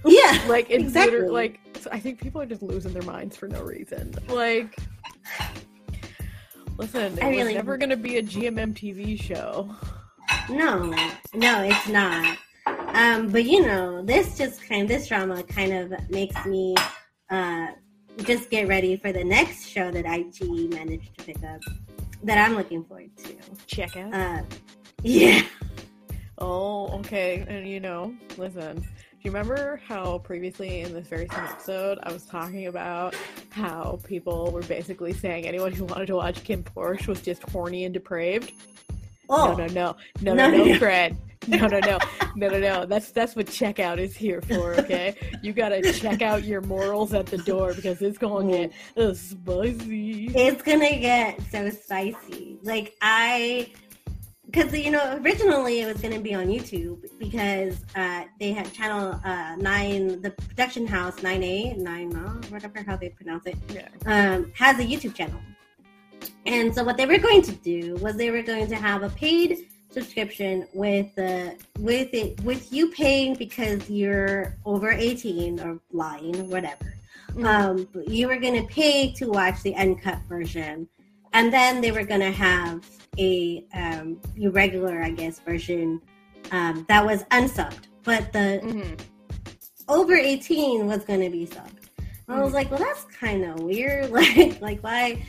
yeah, Like it's Exactly. liter- like so I think people are just losing their minds for no reason. Like listen, it I was really- never gonna be a GMM TV show. no, no, it's not. Um, but you know, this just kind of, this drama kind of makes me uh, just get ready for the next show that IG managed to pick up that I'm looking forward to. Check out. Uh, yeah. Oh, okay. And you know, listen, do you remember how previously in this very same episode I was talking about how people were basically saying anyone who wanted to watch Kin Porsche was just horny and depraved? Oh, No, no, no, no, No, no. Fred. No, no, no, no, no, no. That's that's what checkout is here for. Okay, you gotta check out your morals at the door because it's gonna get uh, spicy. it's gonna get so spicy. Like I, because you know originally it was gonna be on YouTube because uh, they had channel uh, nine, the production house nine A nine, uh, whatever how they pronounce it, Yeah. um, has a YouTube channel. And so what they were going to do was they were going to have a paid subscription with the with it with you paying because you're over 18 or lying or whatever Mhm. um, you were going to pay to watch the uncut version, and then they were going to have a um, your regular, I guess, version um, that was unsubbed, but the Mhm. over eighteen was going to be subbed. I was Mhm. like, well, that's kind of weird. Like, like why?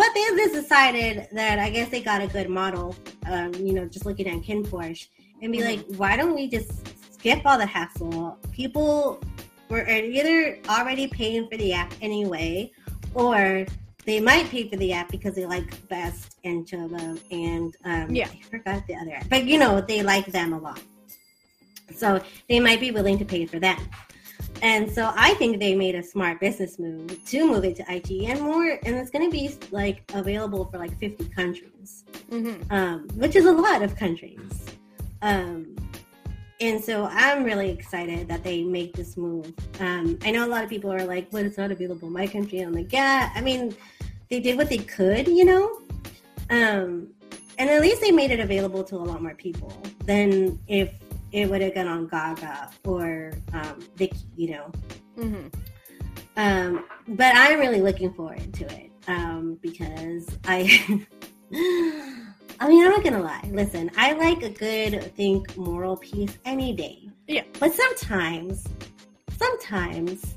But they just decided that I guess they got a good model. Um, you know, just looking at Kin Porsche and be Mhm. like, why don't we just skip all the hassle? People were either already paying for the app anyway, or they might pay for the app because they like Best and Chobo and um, Yeah. I forgot the other app, but you know they like them a lot, so they might be willing to pay for them. And so I think they made a smart business move to move it to IG and more, and it's going to be like available for like 50 countries Mhm. um, which is a lot of countries. Um, and so I'm really excited that they make this move. Um, I know a lot of people are like, "But it's not available in my country." I'm like, "Yeah, I mean, they did what they could, you know." Um, and at least they made it available to a lot more people than if it would have gone on Gaga or um, Viki, you know. Mhm. Um, but I'm really looking forward to it um, because I. I mean, I'm not gonna lie. Listen, I like a good think moral piece any day. Yeah. But sometimes, sometimes,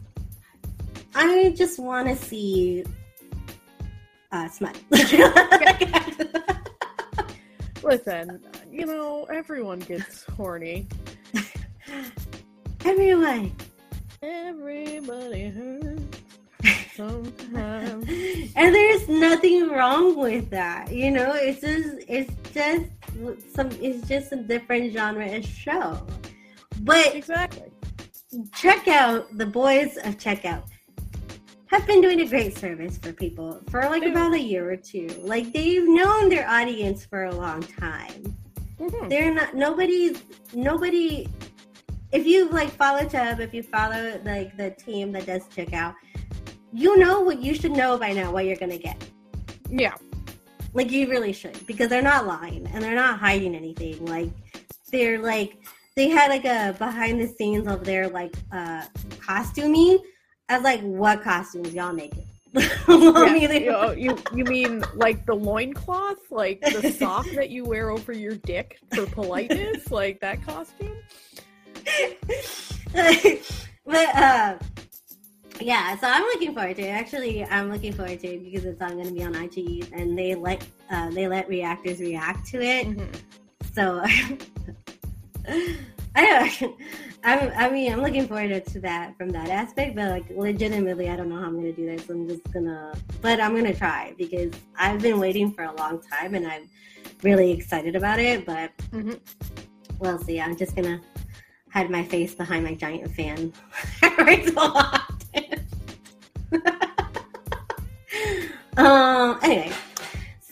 I just want to see uh, smut. Listen, you know, everyone gets horny. Everyone. Everybody hurts sometimes. and there's nothing wrong with that you know it's just it's just some it's just a different genre of show but Exactly. check out the boys of checkout have been doing a great service for people for like about a year or two like they've known their audience for a long time Mhm. they're not nobody's nobody if you like follow Tub, if you follow like the team that does checkout, you know what you should know by now what you're gonna get. Yeah. Like you really should, because they're not lying and they're not hiding anything. Like they're like they had like a behind the scenes of their like uh costuming. I was like, what costumes y'all? I yeah. you, you mean like the loincloth? Like the sock that you wear over your dick for politeness? like that costume? but uh yeah so i'm looking forward to it actually i'm looking forward to it because it's all going to be on IG and they let uh, they let reactors react to it Mhm. so i don't I'm, i mean i'm looking forward to that from that aspect but like legitimately i don't know how i'm going to do this i'm just gonna but i'm gonna try because i've been waiting for a long time and i'm really excited about it but Mhm. we'll see i'm just gonna hide my face behind my giant fan every so often. Um. Anyway,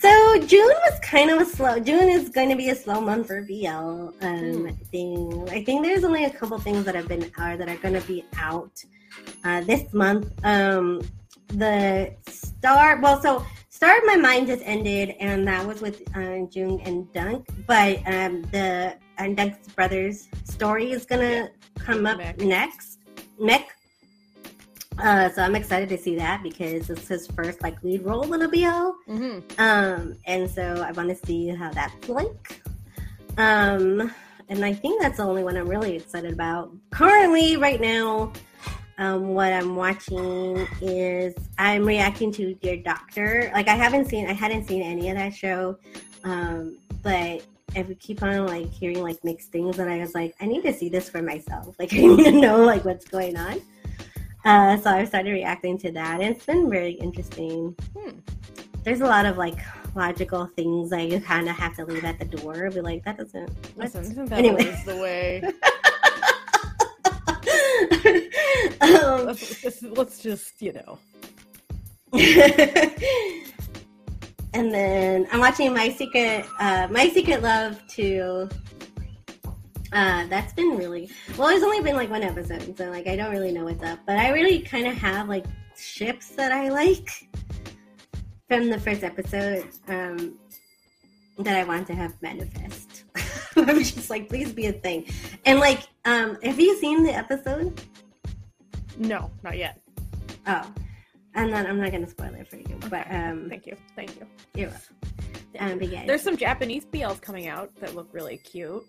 so June was kind of a slow. June is going to be a slow month for BL. Um, Hmm. thing. I think there's only a couple things that have been out that are going to be out uh, this month. Um, the star. Well, so Star of My Mind just ended, and that was with uh, Jung and Dunk. But um, the and Dunk's brothers story is gonna come up Mick. next. Mick. Uh, so I'm excited to see that because it's his first like lead role in a BL. hmm Um, and so I want to see how that's like. Um, and I think that's the only one I'm really excited about. Currently, right now, um, what I'm watching is I'm reacting to Dear Doctor. Like I haven't seen, I hadn't seen any of that show, um, but I would keep on like hearing like mixed things, and I was like, I need to see this for myself. Like I need to know like what's going on. Uh, so I started reacting to that, and it's been very interesting Hmm. there's a lot of like logical things that you kind of have to leave at the door. Be like, that doesn't. what?" Listen, isn't that Anyway. always the way? um, Let's, let's- let's just, you know. and then I'm watching My Secret, uh, My Secret Love too. Uh, that's been really well. It's only been like one episode, so like I don't really know what's up. But I really kind of have like ships that I like from the first episode um, that I want to have manifest. I'm just like, please be a thing. And like, um, have you seen the episode? No, not yet. Oh, and then I'm not gonna spoil it for you, but um, Thank you. Thank you. you're welcome. Um, but yeah. There's some Japanese BLs coming out that look really cute.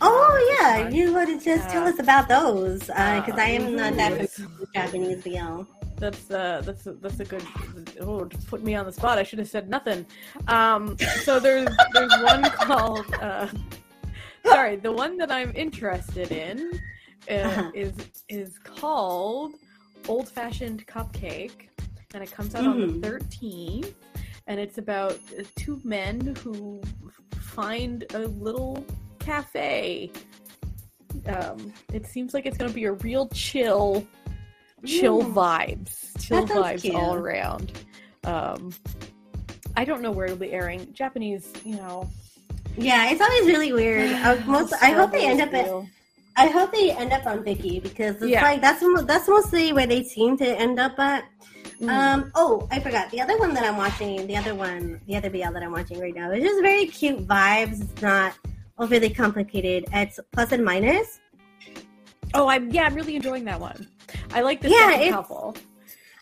Oh yeah, Fun. you would just tell Uh, us about those because uh, I am not that mhm. familiar with Japanese BL. That's uh that's a, that's a good oh just put me on the spot. I should have said nothing. Um so there's there's one called uh sorry, the one that I'm interested in uh, Uh-huh. is is called Old Fashioned Cupcake and it comes out on Mhm. the 13th and it's about two men who find a little cafe. Um it seems like it's going to be a real chill chill Mm. vibes chill vibes cute. all around um i don't know where it'll be airing japanese you know Yeah, it's always really weird. I, most, I hope they end up at. I hope they end up on Viki because it's Yeah. like that's that's mostly where they seem to end up at. Mm. Um. Oh, I forgot the other one that I'm watching. The other one, the other BL that I'm watching right now. It's just very cute vibes. It's not overly complicated. It's plus and minus. oh i'm yeah i'm really enjoying that one i like the Yeah, second couple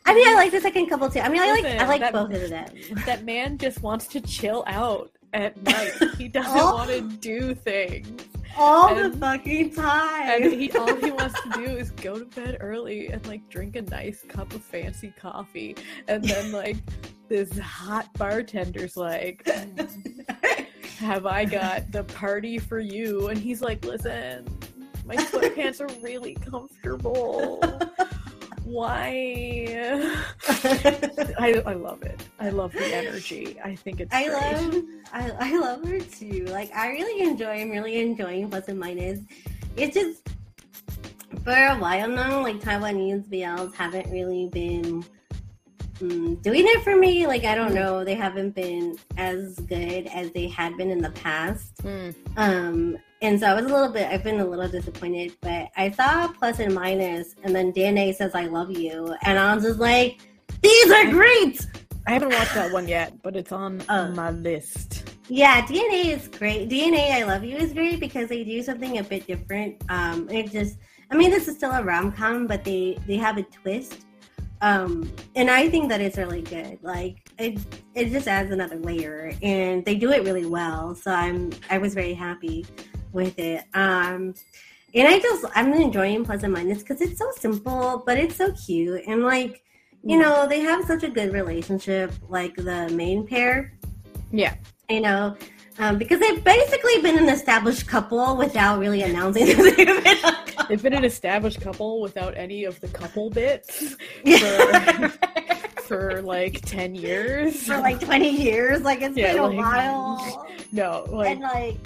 I mean, I like the second couple too. I mean, I like I like that- both of them. that man just wants to chill out at night he doesn't Oh. want to do things All the fucking time. and he all he wants to do is go to bed early and like drink a nice cup of fancy coffee and then like this hot bartender's like mm, have I got the party for you? And he's like, listen, my sweatpants are really comfortable. Why? I, I love it. I love the energy. I think it's I great. love I, I love her too. Like I really enjoy I'm really enjoying plus and minus. It's just for a while now, like Taiwanese BLs haven't really been doing it for me. Like I don't know, they haven't been as good as they had been in the past. Mm. Um, and so I was a little bit, I've been a little disappointed, but I saw plus and minus, and then DNA says I love you, and I was just like, these are great. I haven't watched that one yet, but it's on Oh. my list. Yeah, DNA is great. DNA I Love You is great because they do something a bit different. Um, it just, I mean, this is still a rom com, but they they have a twist, um, and I think that it's really good. Like it, it just adds another layer, and they do it really well. So I'm, I was very happy with it. Um, and I just, I'm enjoying Plus and Minus because it's so simple, but it's so cute, and like, you know, they have such a good relationship, like the main pair Yeah. you know, um, because they've basically been an established couple without really announcing that they've been a couple. They've been an established couple without any of the couple bits Yeah. for like 10 years. For like 20 years. Like, it's Yeah, been a like- while. no, like and, like,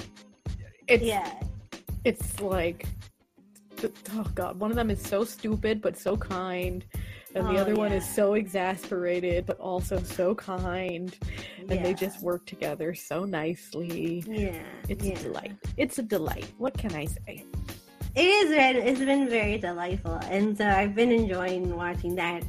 it's yeah. it's like oh god one of them is so stupid but so kind and the Oh, other one is so exasperated but also so kind and they just work together so nicely yeah, it's yeah. a delight it's a delight what can i say It is been it's been very delightful, and so I've been enjoying watching that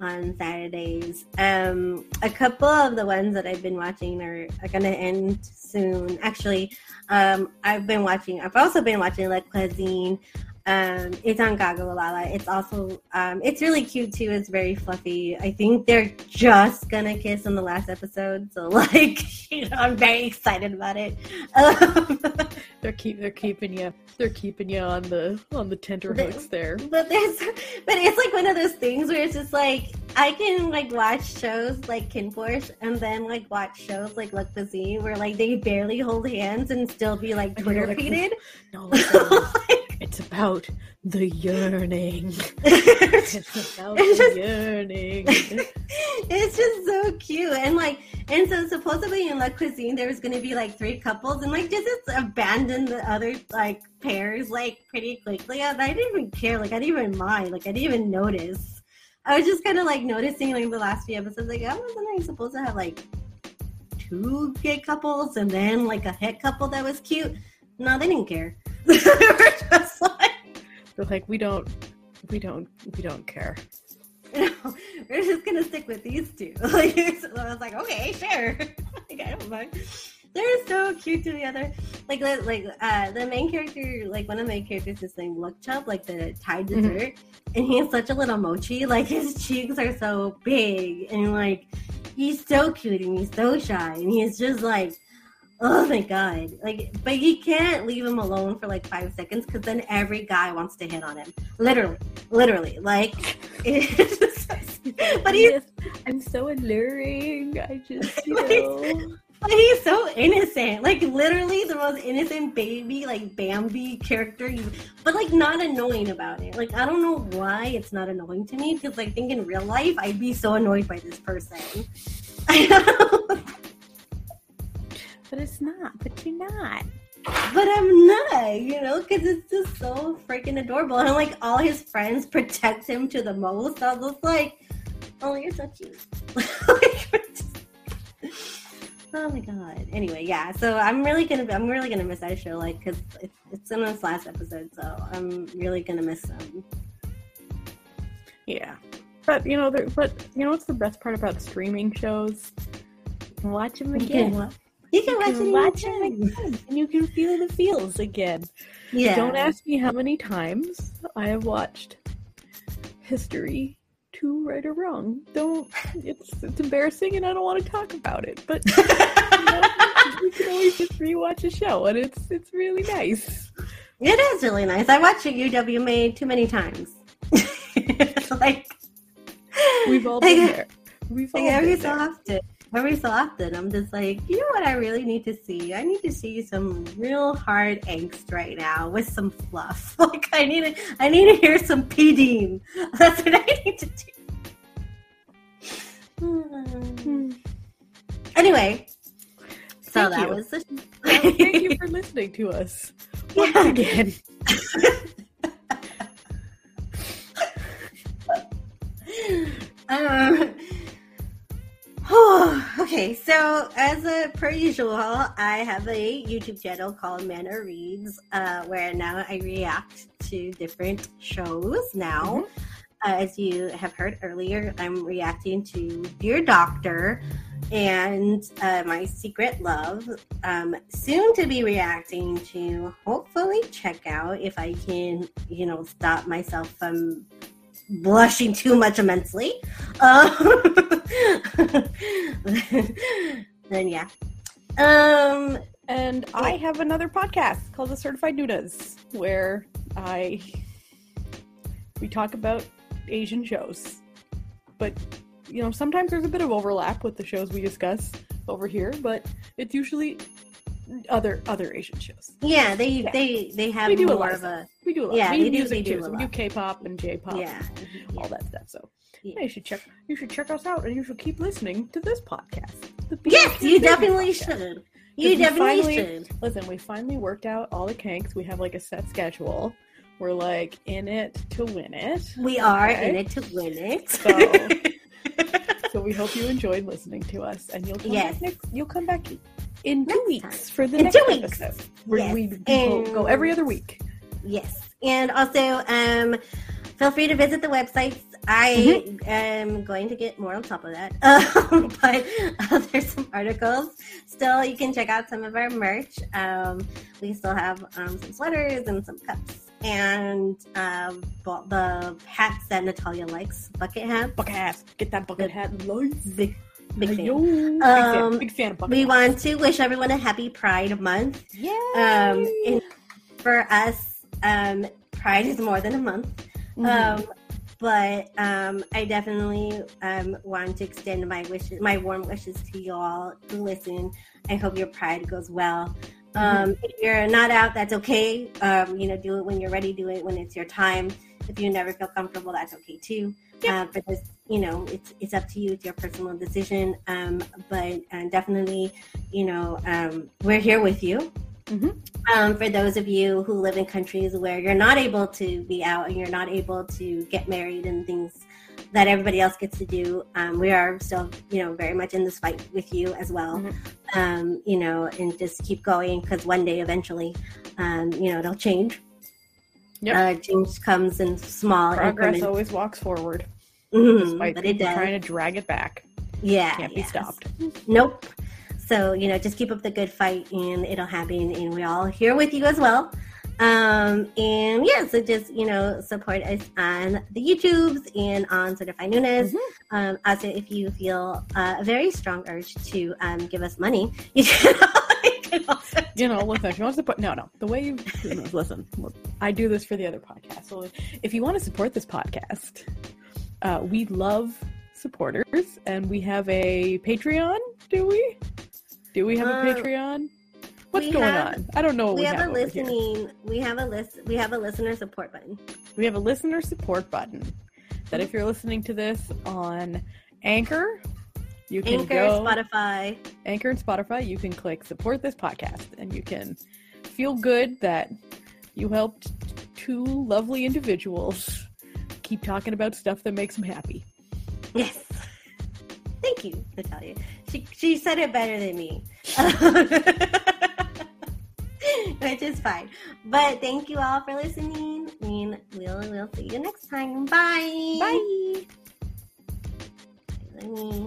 on Saturdays. Um, a couple of the ones that I've been watching are, are gonna end soon. Actually, um, I've been watching. I've also been watching La Cuisine. Um, it's on GagaOOLala. It's also um, it's really cute too. It's very fluffy. I think they're just gonna kiss in the last episode, so like you know, I'm very excited about it. Um, they're keep they're keeping you they're keeping you on the on the tenterhooks there But there's, but it's like one of those things where it's just like I can like watch shows like Kin Porsche and then like watch shows like La Cuisine where like they barely hold hands and still be like Twitter feeded. no it's about the yearning it's about It's the just- yearning it's just so cute and like and so supposedly in La Cuisine there was gonna be like three couples and like just just abandon the other like pairs like pretty quickly. And I didn't even care. Like I didn't even mind. Like I didn't even notice. I was just kind of like noticing like the last few episodes. Like I wasn't I supposed to have like two gay couples and then like a het couple that was cute. No, they didn't care. they were just like. they're like we don't we don't we don't care you know, we're just gonna stick with these two. Like, so I was like, okay, sure. like, I don't mind. They're so cute together. Like, the- like uh, the main character, like one of the main characters is named Luck Chub, like the Thai Mhm. dessert, and he's such a little mochi. Like his cheeks are so big, and like he's so cute, and he's so shy, and he's just like. Oh my god! Like, but you can't leave him alone for like five seconds because then every guy wants to hit on him. Literally, literally. Like, just, but he's Yes, i'm so alluring i just you know but he's so innocent. Like literally the most innocent baby, like Bambi character. You, but like not annoying about it. Like I don't know why it's not annoying to me because I think in real life I'd be so annoyed by this person. But it's not but you're not but I'm not. You know, because it's just so freaking adorable. And like all his friends protect him to the most. I was like, oh, you're so cute. Oh my god. Anyway, yeah. So I'm really gonna I'm really gonna miss that show, like, cause it's, it's in this last episode. So I'm really gonna miss them. Yeah, but you know, there, but you know what's the best part about streaming shows? Watch them again. You can You watch can it watch again. again, and you can feel the feels again. Yeah. Don't ask me how many times I have watched History to right or wrong. Don't. It's it's embarrassing, and I don't want to talk about it. But you, know, you can always just rewatch a show, and it's it's really nice. it is really nice. I watched a UW made too many times. like We've all been there. We've all like every been so there. often. Every so often, I'm just like, you know what? I really need to see. I need to see some real hard angst right now with some fluff. Like I need to, I need to hear some P Dean. That's what I need to do. Anyway, so Thank that you. was the. Well, thank you for listening to us once Yeah. again. um, okay, so as a per usual, I have a YouTube channel called Manor Reads, uh, where now I react to different shows. Now, uh, as you have heard earlier, I'm reacting to Dear Doctor and uh, My Secret Love. Um, soon to be reacting to, hopefully, check out if I can, you know, stop myself from blushing too much immensely. Um, then yeah. Um, And I have another podcast called The Certified Nudas, where I we talk about Asian shows. But you know, sometimes there's a bit of overlap with the shows we discuss over here, but it's usually other other Asian shows. yeah, they Yeah. they they have We do a lot of a We do a lot. Yeah, we they do do- music do too. a So we do. K-pop and J-pop, yeah. and all that stuff. So yeah, you should check you should check us out, and you should keep listening to this podcast. Yes, you definitely Podcast. should. You definitely finally- should. Listen, we finally worked out all the kinks. We have like a set schedule We're like in it to win it. We are Okay. in it to win it. So- So we hope you enjoyed listening to us, and you'll come Yes. back next. You'll come back in two Next weeks for the In next two weeks. episode. Where Yes. we go, And- go every other week. Yes. And also, um, feel free to visit the websites. I Mm-hmm. am going to get more on top of that. Um, but uh, there's some articles. Still, you can check out some of our merch. Um, we still have um, some sweaters and some cups. And um, well, the hats that Natalia likes, bucket hats. Bucket hat. Get that bucket hat lights. Big, big fan. Yo. Big, Um, fan, big fan of bucket We hats. want to wish everyone a happy Pride Month. Yay! Um, and for us, um, Pride is more than a month. Mhm. Um, but um, I definitely um, want to extend my wishes, my warm wishes to you all who listen. I hope your Pride goes well. Um, if you're not out, that's okay. Um, you know, do it when you're ready. Do it when it's your time. If you never feel comfortable, that's okay too. Yeah. Uh, this, you know, it's it's up to you. It's your personal decision. Um, but uh, definitely, you know, um, we're here with you. Mhm. Um, for those of you who live in countries where you're not able to be out and you're not able to get married and things that everybody else gets to do, um, we are still, you know, very much in this fight with you as well. Mhm. Um, you know, and just keep going because one day eventually, um, you know, it'll change. Yep. Uh, change comes in small Progress increments. always walks forward, Mhm, despite but it does. trying to drag it back. yeah, Can't be stopped. Nope. So, you know, just keep up the good fight and it'll happen. And we're all here with you as well. Um, and yeah, so just, you know, support us on the YouTubes and on Certified Newness. Mhm. Um, also, if you feel uh, a very strong urge to um, give us money, you can, you can also. You know, listen, if you want to support, no, no, the way you, you know, listen, I do this for the other podcast. So if you want to support this podcast, uh, we love supporters and we have a Patreon, do we? Do we have a Uh, Patreon? What's we going have- on? I don't know what We we, have, a over here. listening. We have a list. We have a listener support button. We have a listener support button that if you're listening to this on Anchor, you can Anchor, go Spotify. Anchor and Spotify, you can click support this podcast and you can feel good that you helped two lovely individuals keep talking about stuff that makes them happy. Yes. Thank you, Natalia. She she said it better than me. Which is fine. But thank you all for listening. And we'll we'll see you next time. Bye. Bye. Let me